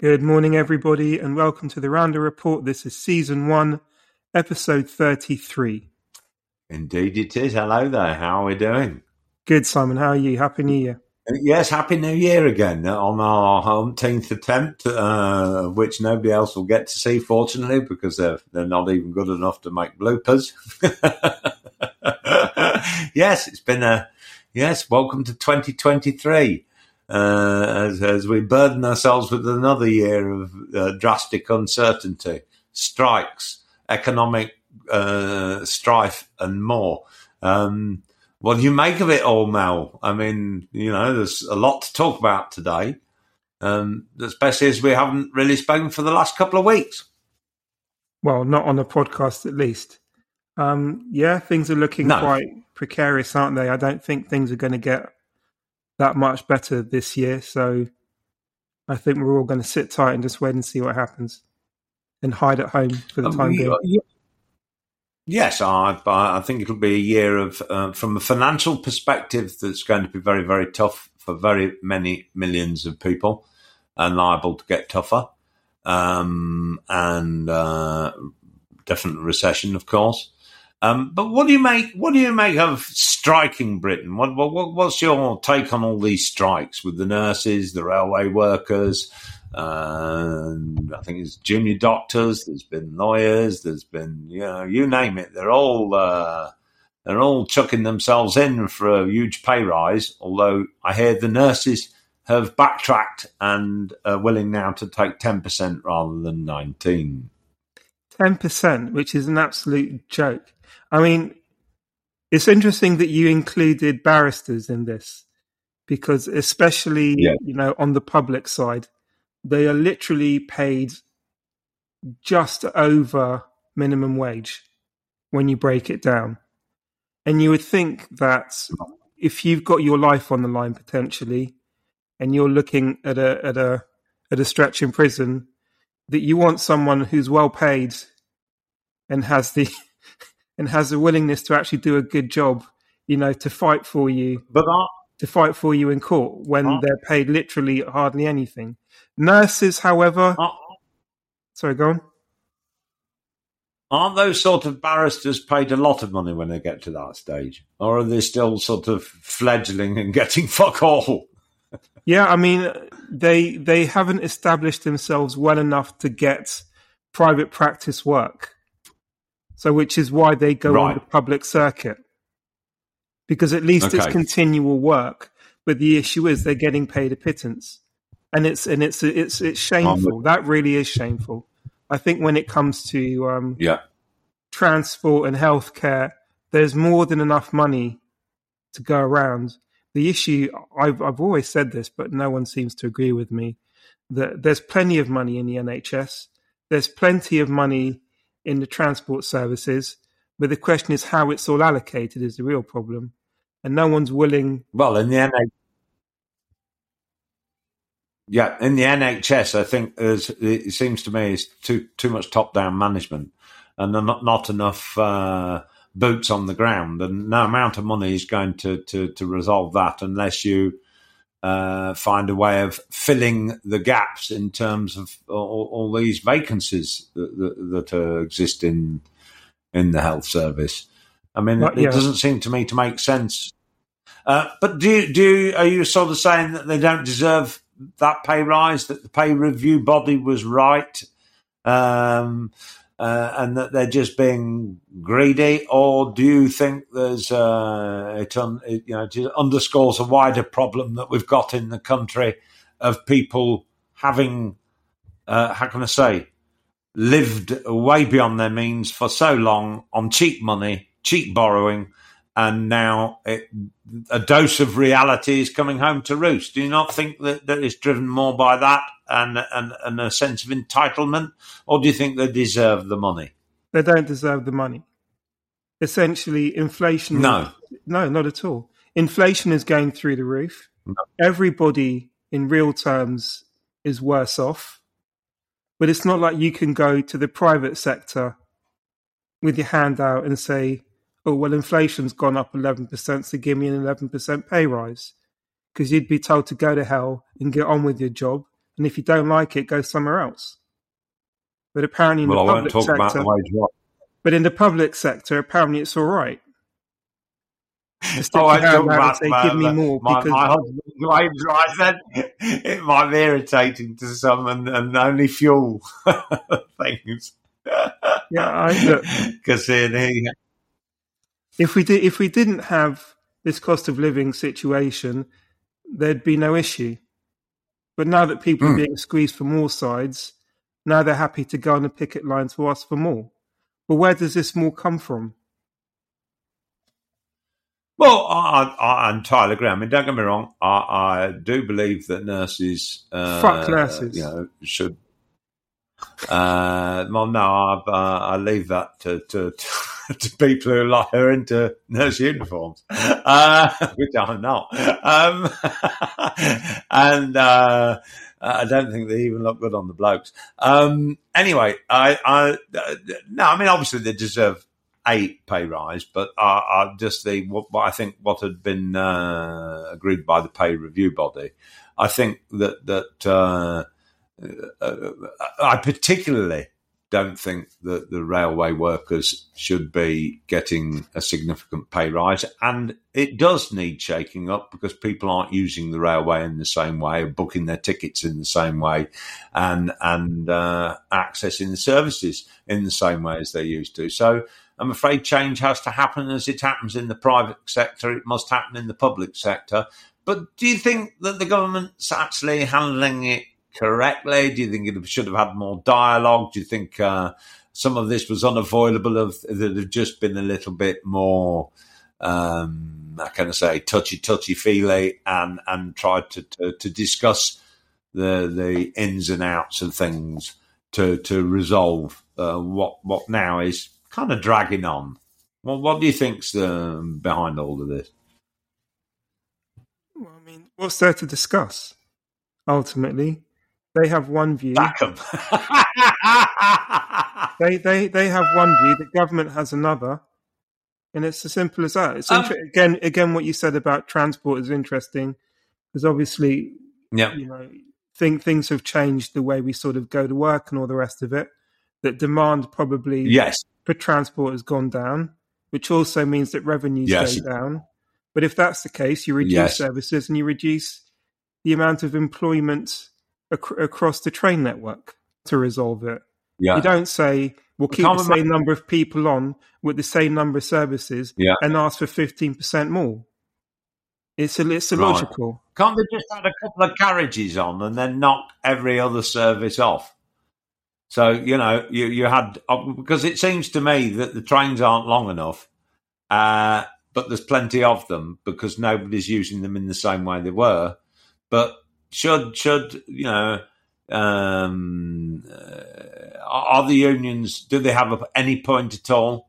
Good morning, everybody, and welcome to the Rounder Report. This is season one, episode 33. Indeed, it is. Hello there. How are we doing? Good, Simon. How are you? Happy New Year. Yes, Happy New Year again on our 18th attempt, uh, which nobody else will get to see, fortunately, because they're, they're not even good enough to make bloopers. yes, it's been a, yes, welcome to 2023 uh, as, as, we burden ourselves with another year of uh, drastic uncertainty, strikes, economic uh, strife, and more. Um, what do you make of it all, Mel? I mean, you know, there's a lot to talk about today, um, especially as we haven't really spoken for the last couple of weeks. Well, not on the podcast, at least. Um, yeah, things are looking no. quite precarious, aren't they? I don't think things are going to get that much better this year. So I think we're all going to sit tight and just wait and see what happens and hide at home for the um, time being. Yes, I, I think it'll be a year of, uh, from a financial perspective, that's going to be very, very tough for very many millions of people and liable to get tougher. Um, and uh, definite recession, of course. Um, but what do you make? What do you make of striking Britain? What, what, what's your take on all these strikes with the nurses, the railway workers? Uh, I think it's junior doctors. There's been lawyers. There's been you know you name it. They're all uh, they're all chucking themselves in for a huge pay rise. Although I hear the nurses have backtracked and are willing now to take ten percent rather than nineteen. Ten percent, which is an absolute joke. I mean, it's interesting that you included barristers in this because, especially, yeah. you know, on the public side, they are literally paid just over minimum wage when you break it down. And you would think that if you've got your life on the line potentially, and you're looking at a at a at a stretch in prison, that you want someone who's well paid and has the and has a willingness to actually do a good job, you know, to fight for you, but to fight for you in court when they're paid literally hardly anything. Nurses, however, sorry, go on. Aren't those sort of barristers paid a lot of money when they get to that stage, or are they still sort of fledgling and getting fuck all? yeah, I mean, they they haven't established themselves well enough to get private practice work. So, which is why they go right. on the public circuit because at least okay. it's continual work. But the issue is they're getting paid a pittance, and it's and it's it's it's shameful. Um, that really is shameful. I think when it comes to um, yeah transport and healthcare, there's more than enough money to go around. The issue I've I've always said this, but no one seems to agree with me. That there's plenty of money in the NHS. There's plenty of money in the transport services. But the question is how it's all allocated is the real problem. And no one's willing. Well, in the NHS. Yeah, in the NHS, I think it seems to me it's too too much top down management, and not not enough uh, boots on the ground, and no amount of money is going to to, to resolve that unless you uh, find a way of filling the gaps in terms of all, all these vacancies that, that, that uh, exist in in the health service. I mean, it, yeah. it, doesn't seem to me to make sense. Uh, but do you, do you, are you sort of saying that they don't deserve that pay rise? That the pay review body was right? Um, uh, and that they're just being greedy, or do you think there's uh, it, un, it, you know it underscores a wider problem that we've got in the country of people having uh, how can I say lived way beyond their means for so long on cheap money, cheap borrowing, and now it, a dose of reality is coming home to roost. Do you not think that, that it's driven more by that and, and, and a sense of entitlement, or do you think they deserve the money? They don't deserve the money. Essentially, inflation. No, no, not at all. Inflation is going through the roof. No. Everybody, in real terms, is worse off. But it's not like you can go to the private sector with your hand out and say, "Oh, well, inflation's gone up eleven percent, so give me an eleven percent pay rise." Because you'd be told to go to hell and get on with your job and if you don't like it, go somewhere else. But apparently, in well, the I public sector, the but in the public sector, apparently it's all right. Oh, I talk about say, my, give me more my, because my husband's wage rise. Then it might be irritating to some, and, and only fuel things. yeah, I because if we did if we didn't have this cost of living situation, there'd be no issue. But now that people mm. are hmm. being squeezed from all sides, now they're happy to go on the picket lines to ask for more. But where does this more come from? Well, I, I, entirely agree. I mean, don't get me wrong. I, I do believe that nurses, uh, fuck nurses, you know, should. Uh, well, no, I, uh, I leave that to, to, to people who like are into nurse uniforms, uh, which I'm not. Um, and uh, I don't think they even look good on the blokes. Um, anyway, I, I, no, I mean, obviously they deserve a pay rise, but I, I just the what, what, I think what had been uh, agreed by the pay review body. I think that that uh, uh, I particularly don't think that the railway workers should be getting a significant pay rise. And it does need shaking up because people aren't using the railway in the same way, booking their tickets in the same way, and and uh, accessing the services in the same way as they used to. So I'm afraid change has to happen as it happens in the private sector. It must happen in the public sector. But do you think that the government's actually handling it correctly? Do you think it should have had more dialogue? Do you think uh, some of this was unavoidable? Of that have just been a little bit more, um, I kind of say, touchy touchy feely, and and tried to, to, to discuss the the ins and outs of things to to resolve uh, what what now is kind of dragging on. Well, what do you think's um, behind all of this? Well, I mean, what's there to discuss? Ultimately, they have one view. They they they have one view. The government has another, and it's as simple as that. It's um, inter- again again what you said about transport is interesting because obviously, yeah, you know, think things have changed the way we sort of go to work and all the rest of it. That demand probably yes for transport has gone down, which also means that revenues yes. go down. But if that's the case, you reduce yes. services and you reduce the amount of employment ac- across the train network to resolve it. Yeah. You don't say we'll keep the same number of people on with the same number of services yeah. and ask for fifteen percent more. It's a, it's illogical. Right. Can't they just add a couple of carriages on and then knock every other service off? So you know, you you had uh, because it seems to me that the trains aren't long enough, uh, but there's plenty of them because nobody's using them in the same way they were. But should should you know? Um, uh, are the unions? Do they have any point at all?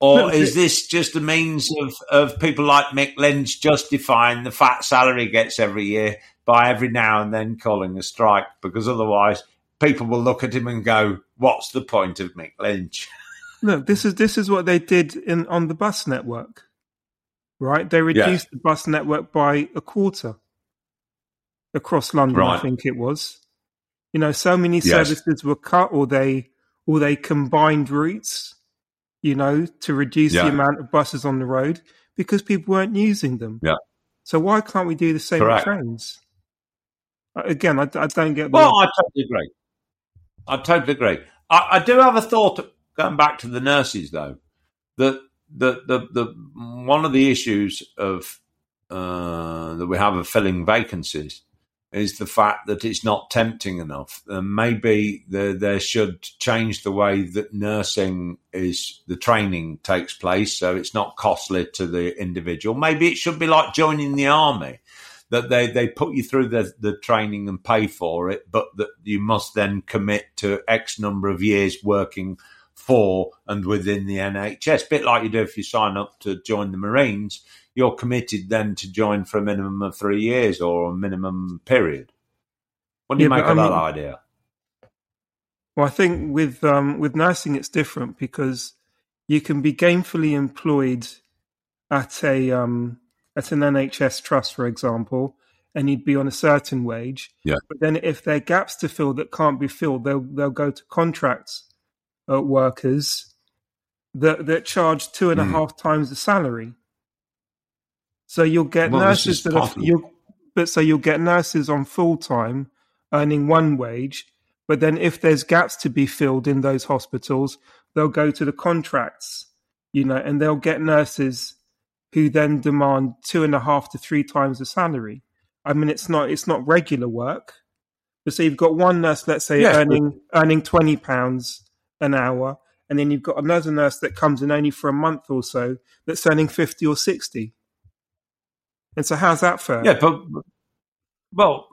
Or is this just a means of, of people like Mick Lynch justifying the fat salary he gets every year by every now and then calling a strike? Because otherwise, people will look at him and go, "What's the point of Mick Lynch?" Look, this is this is what they did in on the bus network, right? They reduced yes. the bus network by a quarter across London. Right. I think it was. You know, so many yes. services were cut, or they or they combined routes. You know, to reduce yeah. the amount of buses on the road because people weren't using them. Yeah. So why can't we do the same Correct. with trains? Again, I, I don't get. Well, I totally agree. I totally agree. I, I, do have a thought going back to the nurses though that the the, the one of the issues of uh, that we have of filling vacancies is the fact that it's not tempting enough. And maybe the, there should change the way that nursing is the training takes place, so it's not costly to the individual. Maybe it should be like joining the army that they, they put you through the, the training and pay for it, but that you must then commit to X number of years working for and within the NHS. Bit like you do if you sign up to join the Marines, you're committed then to join for a minimum of three years or a minimum period. What do you make of I that idea? Well, I think with um, with nursing it's different because you can be gainfully employed at a um, at an NHS trust, for example, and you'd be on a certain wage. Yeah. But then if there are gaps to fill that can't be filled, they'll they'll go to contracts uh, workers that that charge two and a mm. half times the salary. So you'll get well, nurses that are you but so you'll get nurses on full time earning one wage, but then if there's gaps to be filled in those hospitals, they'll go to the contracts, you know, and they'll get nurses who then demand two and a half to three times the salary. I mean, it's not it's not regular work. But so you've got one nurse, let's say, yes, earning but- earning twenty pounds an hour, and then you've got another nurse that comes in only for a month or so that's earning fifty or sixty. And so, how's that fair? Yeah, but well,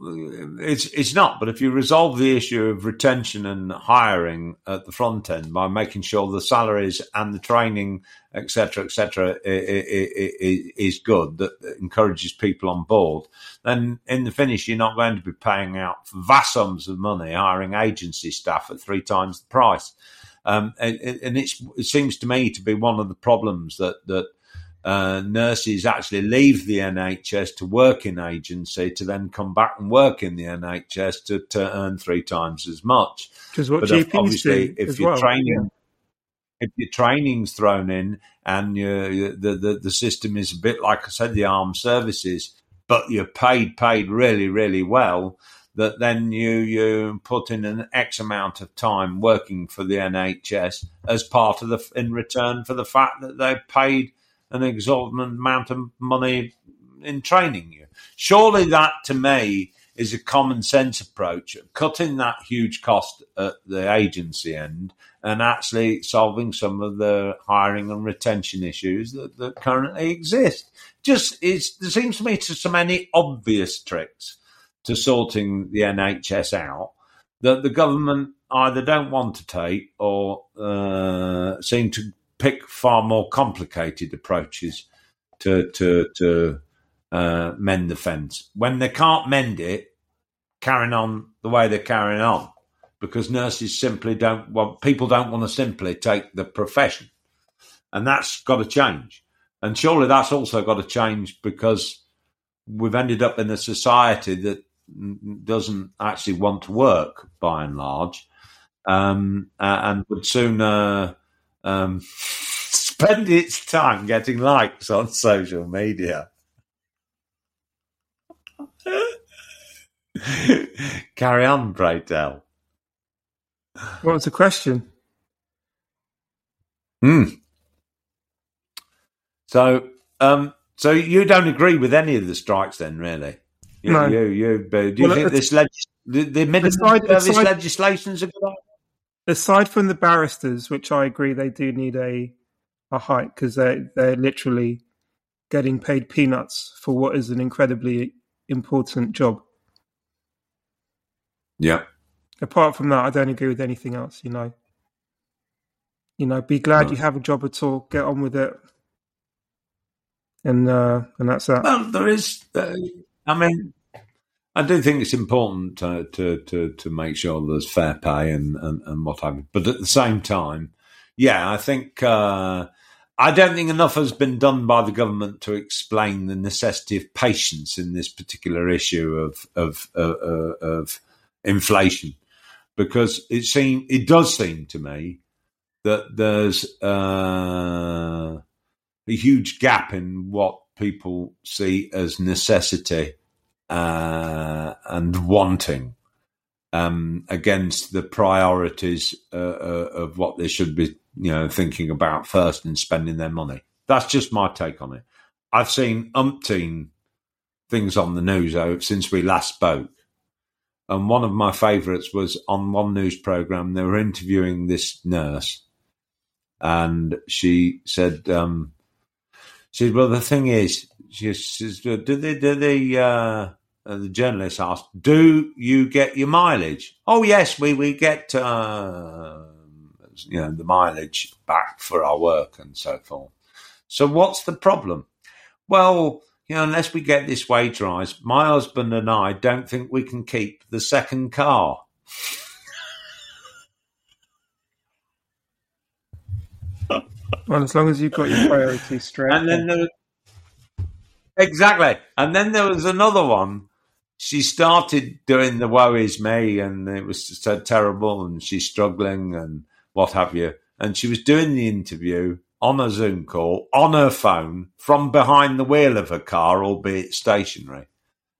it's it's not. But if you resolve the issue of retention and hiring at the front end by making sure the salaries and the training, etc., etc., is good, that encourages people on board, then in the finish you're not going to be paying out vast sums of money hiring agency staff at three times the price. Um, and, and it seems to me to be one of the problems that that uh, nurses actually leave the NHS to work in agency to then come back and work in the NHS to, to earn three times as much. Because what but GPs obviously, do if your well, training, yeah. if your training's thrown in and the, the the system is a bit like I said, the armed services, but you're paid paid really really well. That then you you put in an X amount of time working for the NHS as part of the in return for the fact that they're paid an exorbitant amount of money in training you. Surely that to me is a common sense approach, cutting that huge cost at the agency end and actually solving some of the hiring and retention issues that, that currently exist. Just it's, there seems to me to so many obvious tricks to sorting the NHS out that the government either don't want to take or uh, seem to pick far more complicated approaches to to to uh, mend the fence. When they can't mend it, carrying on the way they're carrying on, because nurses simply don't want people don't want to simply take the profession, and that's got to change. And surely that's also got to change because we've ended up in a society that doesn't actually want to work by and large, um, and would sooner um, spend its time getting likes on social media. Carry on, pray tell. What was the question? Hmm. So, um, so you don't agree with any of the strikes, then, really? You, no. You, you, do you well, think this legis- the, the minimum aside, service legislation is a good idea? Aside from the barristers, which I agree they do need a a hike because they they're literally getting paid peanuts for what is an incredibly important job. Yeah. Apart from that, I don't agree with anything else. You know. You know, be glad no. you have a job at all. Get on with it, and uh, and that's that. Well, there is. Uh, I mean, I do think it's important to, to, to, make sure there's fair pay and, and, and what have you. But at the same time, yeah, I think uh, I don't think enough has been done by the government to explain the necessity of patience in this particular issue of of uh, of inflation, because it seem it does seem to me that there's uh, a huge gap in what people see as necessity uh, and wanting um, against the priorities uh, uh, of what they should be, you know, thinking about first and spending their money. That's just my take on it. I've seen umpteen things on the news since we last spoke. And one of my favourites was on one news programme, they were interviewing this nurse. And she said, um, she said, well, the thing is, she says, do they, do they, uh, uh, the journalist asked, "Do you get your mileage?" Oh yes, we we get uh, you know the mileage back for our work and so forth. So what's the problem? Well, you know, unless we get this wage rise, my husband and I don't think we can keep the second car. Well, as long as you've got your priorities straight. And then there, exactly, and then there was another one she started doing the woe is me and it was so terrible and she's struggling and what have you. And she was doing the interview on a Zoom call on her phone from behind the wheel of her car, albeit stationary.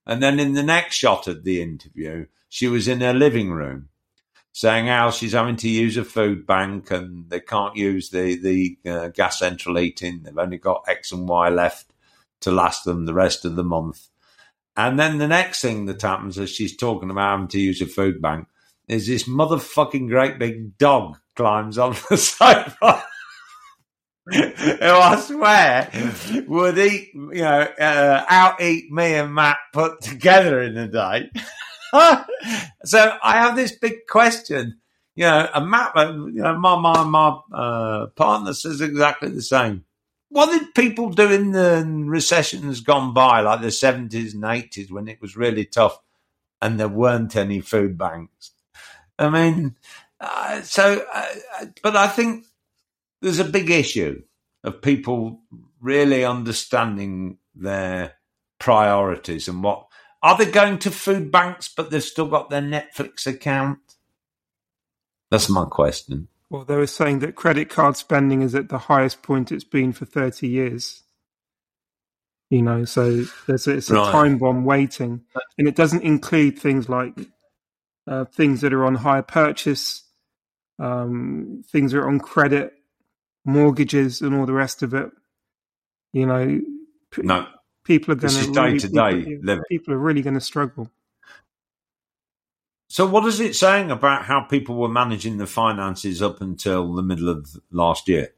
And then in the next shot of the interview, she was in her living room saying how she's having to use a food bank and they can't use the, the uh, gas central heating. They've only got X and Y left to last them the rest of the month. And then the next thing that happens as she's talking about having to use a food bank is this motherfucking great big dog climbs on the sofa. who I swear would eat, you know, uh, out eat me and Matt put together in a day. so I have this big question, you know, and Matt, uh, you know, my my my uh, partner says exactly the same. What did people do in the recessions gone by, like the seventies and eighties, when it was really tough, and there weren't any food banks? I mean, uh, so, uh, but I think there's a big issue of people really understanding their priorities and what are they going to food banks but they've still got their Netflix account? That's my question. Well, they were saying that credit card spending is at the highest point it's been for 30 years. You know, so there's a, it's a right. time bomb waiting. And it doesn't include things like uh, things that are on hire purchase, um, things that are on credit, mortgages, and all the rest of it. You know, no, people are going to day to day living. People are really going to struggle. So, what is it saying about how people were managing the finances up until the middle of last year?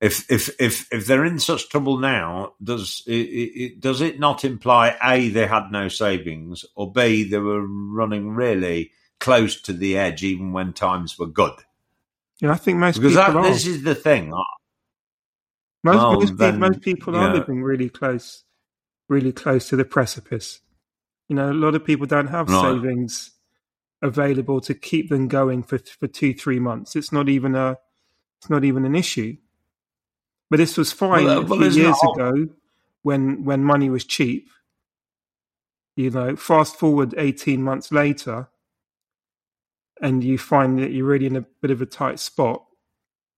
If if if if they're in such trouble now, does it, it, does it not imply a they had no savings, or b they were running really close to the edge even when times were good? Yeah, I think most because that, this is the thing. Most, well, most, then, most people are living really close, really close to the precipice. You know, a lot of people don't have right. savings available to keep them going for for two, three months. It's not even a, it's not even an issue. But this was fine well, a few years ago when when money was cheap. You know, fast forward eighteen months later, and you find that you're really in a bit of a tight spot,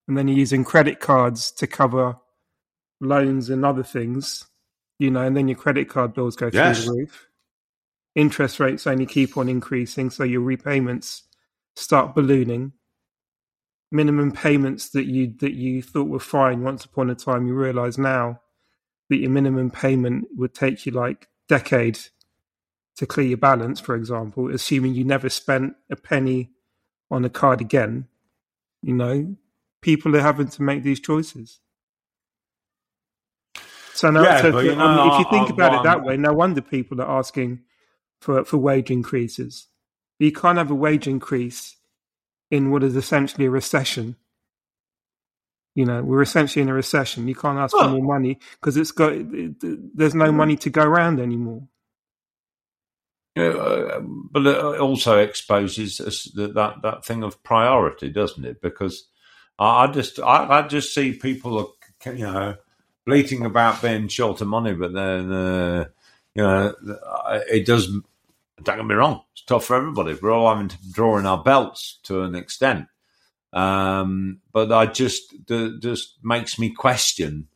and then you're using credit cards to cover loans and other things, you know, and then your credit card bills go through yes. the roof. Interest rates only keep on increasing, so your repayments start ballooning. Minimum payments that you that you thought were fine once upon a time, you realize now that your minimum payment would take you like decade to clear your balance, for example, assuming you never spent a penny on a card again, you know, people are having to make these choices. So, now, yeah, so if, you, um, know, if you think about it that um, way, no wonder people are asking for, for wage increases. You can't have a wage increase in what is essentially a recession. You know, we're essentially in a recession. You can't ask well, for more money because it's got there's no mm. money to go around anymore. Uh, but it uh, also exposes that, that that thing of priority, doesn't it? Because I, I just I, I, just see people, you know, bleating about being short of money, but then uh, you know it does. Don't get me wrong; it's tough for everybody. We're all having to draw in our belts to an extent. Um, but I just just makes me question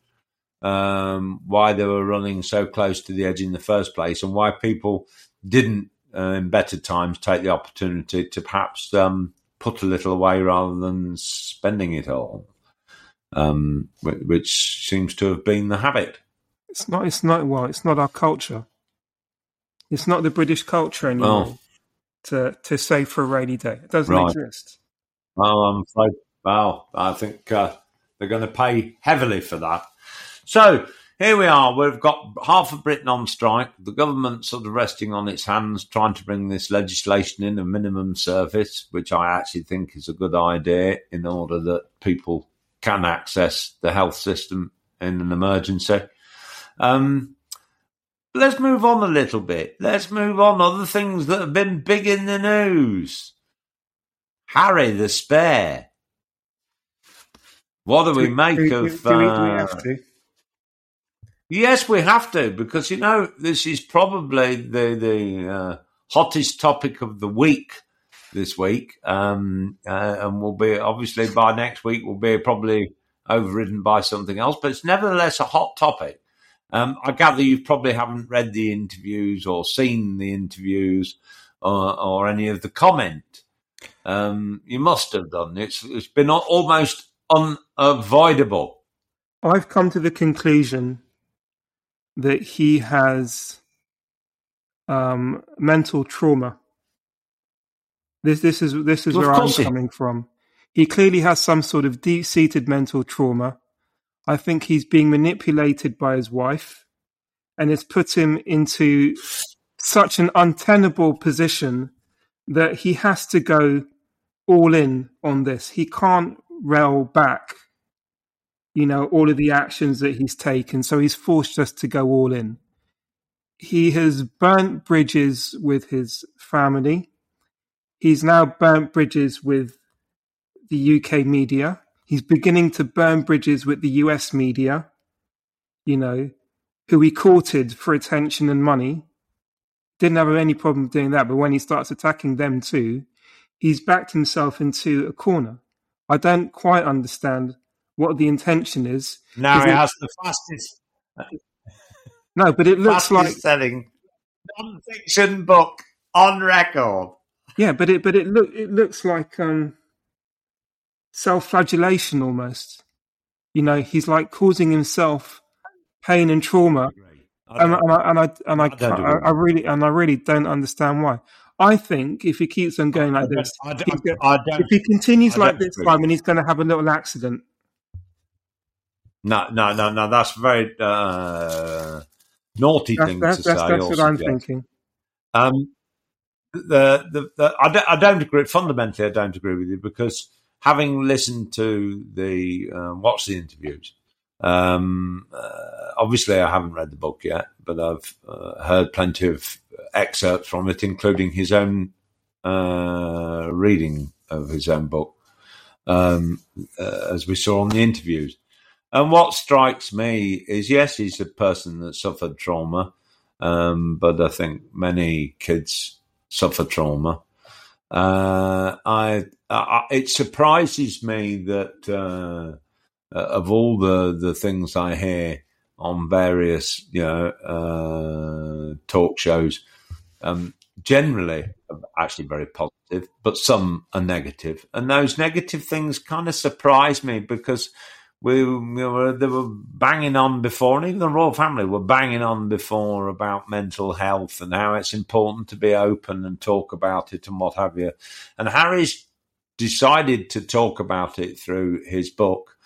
um, why they were running so close to the edge in the first place, and why people didn't uh, in better times take the opportunity to perhaps um, put a little away rather than spending it all, um, which seems to have been the habit. It's not. It's not. Well, it's not our culture. It's not the British culture anymore well, to to save for a rainy day. It doesn't right. exist. Well, I'm afraid. Well, I think uh, they're going to pay heavily for that. So here we are. We've got half of Britain on strike. The government sort of resting on its hands, trying to bring this legislation in, a minimum service, which I actually think is a good idea in order that people can access the health system in an emergency. Um, let's move on a little bit. Let's move on. Other things that have been big in the news. Harry the Spare. What do, do we make do, of? Do, we, we uh, to? Yes, we have to because you know this is probably the the uh, hottest topic of the week this week, um, uh, and will be obviously by next week we'll be probably overridden by something else. But it's nevertheless a hot topic. Um, I gather you probably haven't read the interviews or seen the interviews or, or any of the comment. Um, you must have done. It's it's been almost unavoidable. I've come to the conclusion that he has um, mental trauma. This this is this is well, where I'm coming from. He clearly has some sort of deep seated mental trauma. I think he's being manipulated by his wife, and it's put him into such an untenable position that he has to go all in on this. He can't rail back, you know, all of the actions that he's taken. So he's forced us to go all in. He has burnt bridges with his family. He's now burnt bridges with the UK media. He's beginning to burn bridges with the US media, you know, who he courted for attention and money. Didn't have any problem doing that, but when he starts attacking them too, he's backed himself into a corner. I don't quite understand what the intention is. Now he it, has the fastest. No, but it looks like selling non-fiction book on record. Yeah, but it but it look it looks like um, self-flagellation almost. You know, he's like causing himself pain and trauma, and, and, I and I and I, I, I, I really and I really don't understand why. I think if he keeps on going like this, if he continues like this, I mean, he's going to have a little accident. No, no, no, no. That's very uh, naughty that's, thing that's, to that's, say. That's what I'm thinking. Um, the, the, I, don't, I don't agree. Fundamentally, I don't agree with you because having listened to the um, watch the interviews, um, uh, obviously I haven't read the book yet, but I've uh, heard plenty of excerpts from it, including his own uh, reading of his own book, um, uh, as we saw on the interviews. And what strikes me is, yes, he's a person that suffered trauma, um, but I think many kids suffer trauma. Uh, I, I, it surprises me that uh, of all the the things I hear on various you know uh, talk shows, um, generally actually very positive, but some are. And those negative things kind of surprise me because we, we were, they were banging on before, and even the royal family were banging on before about mental health and how it's important to be open and talk about it and what have you. And Harry's decided to talk about it through his book.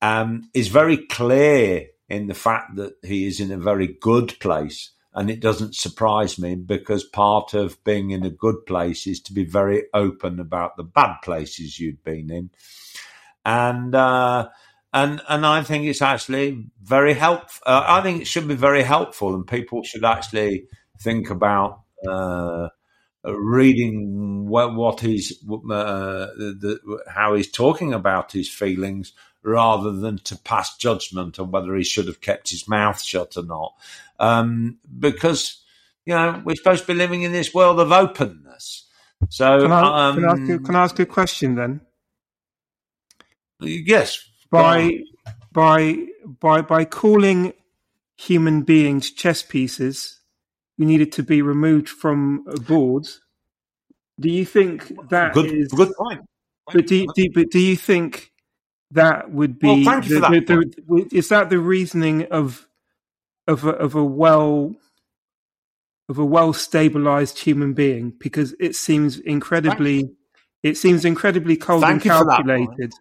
Um, is very clear in the fact that he is in a very good place and it doesn't surprise me because part of being in a good place is to be very open about the bad places you'd been in. And, uh, and, and I think it's actually very helpful. Uh, I think it should be very helpful and people should actually think about, uh, reading what, what he's, uh, the, how he's talking about his feelings rather than to pass judgment on whether he should have kept his mouth shut or not um, because you know we're supposed to be living in this world of openness. So can I, um, can I, ask, you, can I ask a question then? Yes. By by by by calling human beings chess pieces, we needed to be removed from a board. Do you think that good, is, good point? But do, do, but do you think that would be well, the, that the, the, is that the reasoning of of a, of a well of a well stabilized human being because it seems incredibly it seems incredibly cold Thank and calculated.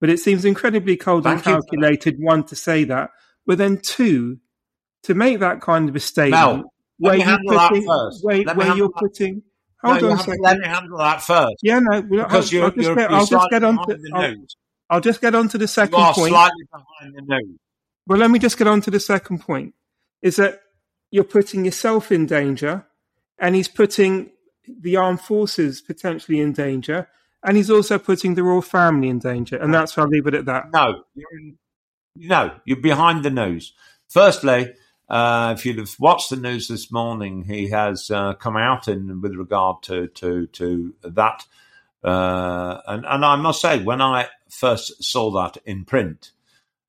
But it seems incredibly cold Thank and calculated one to say that, but then two to make that kind of a statement where you're putting where, where you're that. putting Hold no, on a second. Let me handle that first. Yeah, no, because I'll, you're, I'll just I'll just get on to, I'll, I'll, just get on to the second point. Slightly behind the news. Well, let me just get on to the second point is that you're putting yourself in danger and he's putting the armed forces potentially in danger and he's also putting the royal family in danger and that's why i'll leave it at that no you're no you're behind the news. Firstly, uh, if you'd have watched the news this morning, he has uh, come out in with regard to to to that, uh, and and I must say, when I first saw that in print,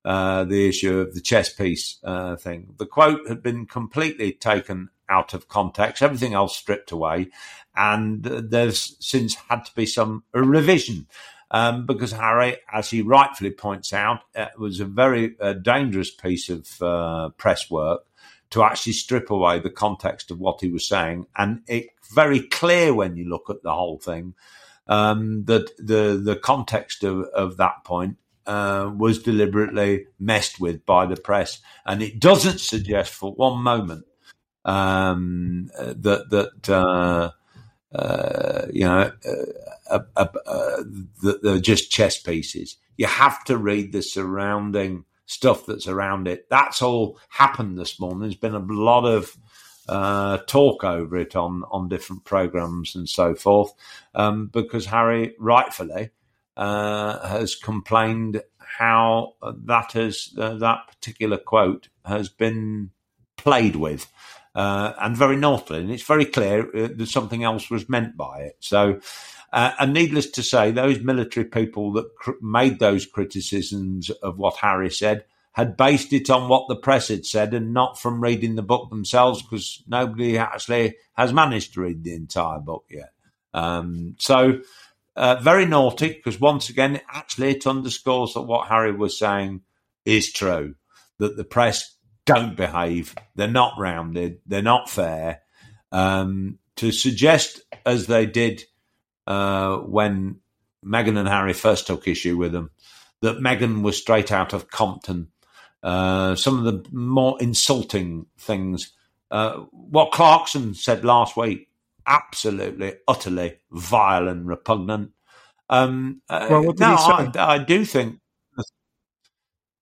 uh, the issue of the chess piece uh, thing, the quote had been completely taken out of context, everything else stripped away, and there's since had to be some revision. Um, because Harry, as he rightfully points out, it was a very uh, dangerous piece of uh, press work to actually strip away the context of what he was saying. And it's very clear when you look at the whole thing um, that the the context of, of that point uh, was deliberately messed with by the press, and it doesn't suggest for one moment um, that that uh, uh, you know uh, uh, uh, they're just chess pieces. You have to read the surrounding stuff that's around it. That's all happened this morning. There's been a lot of uh, talk over it on on different programs and so forth, um, because Harry rightfully uh, has complained how that has uh, that particular quote has been played with. Uh, and very naughtily, and it's very clear uh, that something else was meant by it. So, uh, and needless to say, those military people that cr- made those criticisms of what Harry said had based it on what the press had said and not from reading the book themselves because nobody actually has managed to read the entire book yet. Um, so, uh, very naughty because once again, actually, it underscores that what Harry was saying is true that the press don't behave, they're not rounded, they're not fair. Um, to suggest, as they did uh, when Meghan and Harry first took issue with them, that Meghan was straight out of Compton. Uh, some of the more insulting things. Uh, what Clarkson said last week, absolutely, utterly vile and repugnant. Um, uh, well, what did no, he say? I, I do think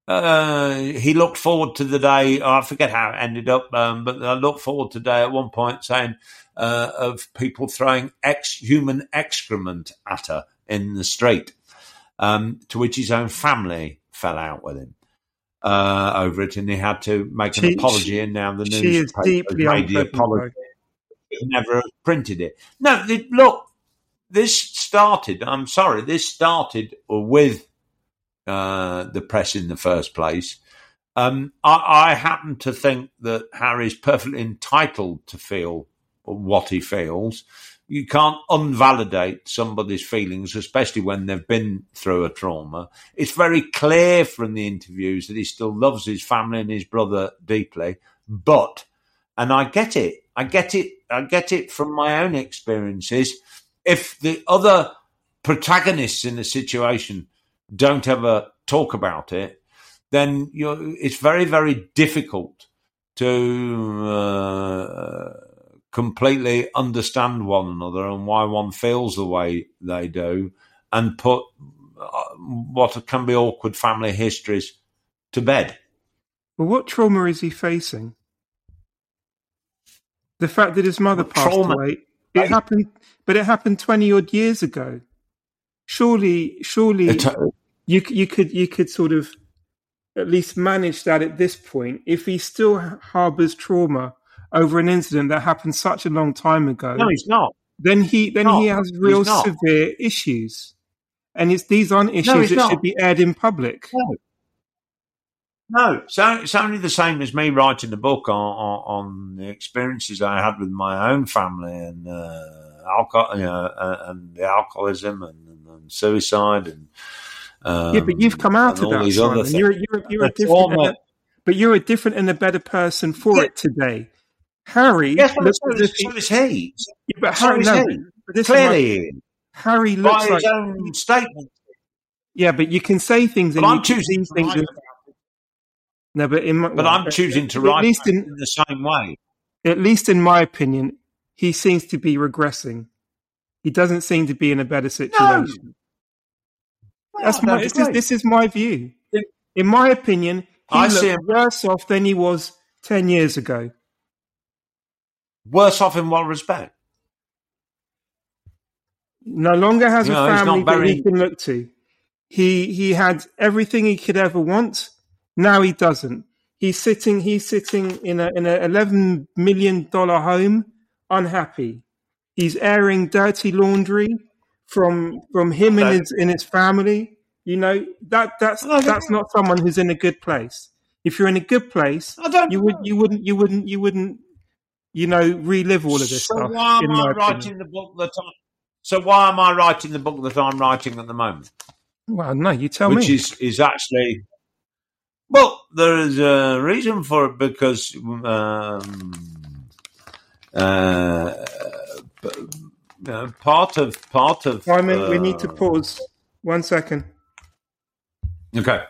uh, he looked forward to the day. Oh, I forget how it ended up, um, but I looked forward to the day at one point saying uh, of people throwing ex human excrement at her in the street, um, to which his own family fell out with him uh, over it, and he had to make she, an apology. She, and now the news made the apology. Never printed it. No, look, this started. I'm sorry, this started with uh, the press in the first place. Um, I, I, happen to think that Harry's perfectly entitled to feel what he feels. You can't unvalidate somebody's feelings, especially when they've been through a trauma. It's very clear from the interviews that he still loves his family and his brother deeply. But, and I get it, I get it, I get it from my own experiences. If the other protagonists in the situation don't ever talk about it, then it's very, very difficult to uh, completely understand one another and why one feels the way they do and put uh, what can be awkward family histories to bed. Well, what trauma is he facing? The fact that his mother passed trauma. away. It happened, but it happened twenty odd years ago. Surely, surely, it, you you could you could sort of at least manage that at this point. If he still harbors trauma over an incident that happened such a long time ago, no, he's not. Then he then he has real severe issues, and it's these aren't issues no, that not. should be aired in public. No. No, so it's only the same as me writing the book on, on, on the experiences I had with my own family and uh, alcohol, you know, uh, and the alcoholism and, and, and suicide and um, yeah, but you've come out of that, Simon. You're, you're, you're a different, a, but you're a different and a better person for yeah. it today. Harry, yes, looks so, is, so is he. Yeah, but Harry, so no, but clearly, like, Harry looks by like his own statement. Yeah, but you can say things, but and I'm choosing things. That, no, but in my, but well, I'm choosing to write at least in, in the same way. At least in my opinion, he seems to be regressing. He doesn't seem to be in a better situation. No. That's my, this, is, this is my view. In my opinion, he I looked worse off than he was 10 years ago. Worse off in what respect? No longer has you a know, family very... that he can look to. He he had everything he could ever want. Now he doesn't. He's sitting. He's sitting in a in a eleven million dollar home, unhappy. He's airing dirty laundry from from him and his in his family. You know that that's that's not someone who's in a good place. If you're in a good place, you would you wouldn't you wouldn't you wouldn't you know relive all of this so stuff. Why am I writing opinion. the book that I, So why am I writing the book that I'm writing at the moment? Well, no, you tell which me. Which is is actually well, there is a reason for it because um, uh, uh, part of part of. Simon, uh, we need to uh, pause. One second. Okay.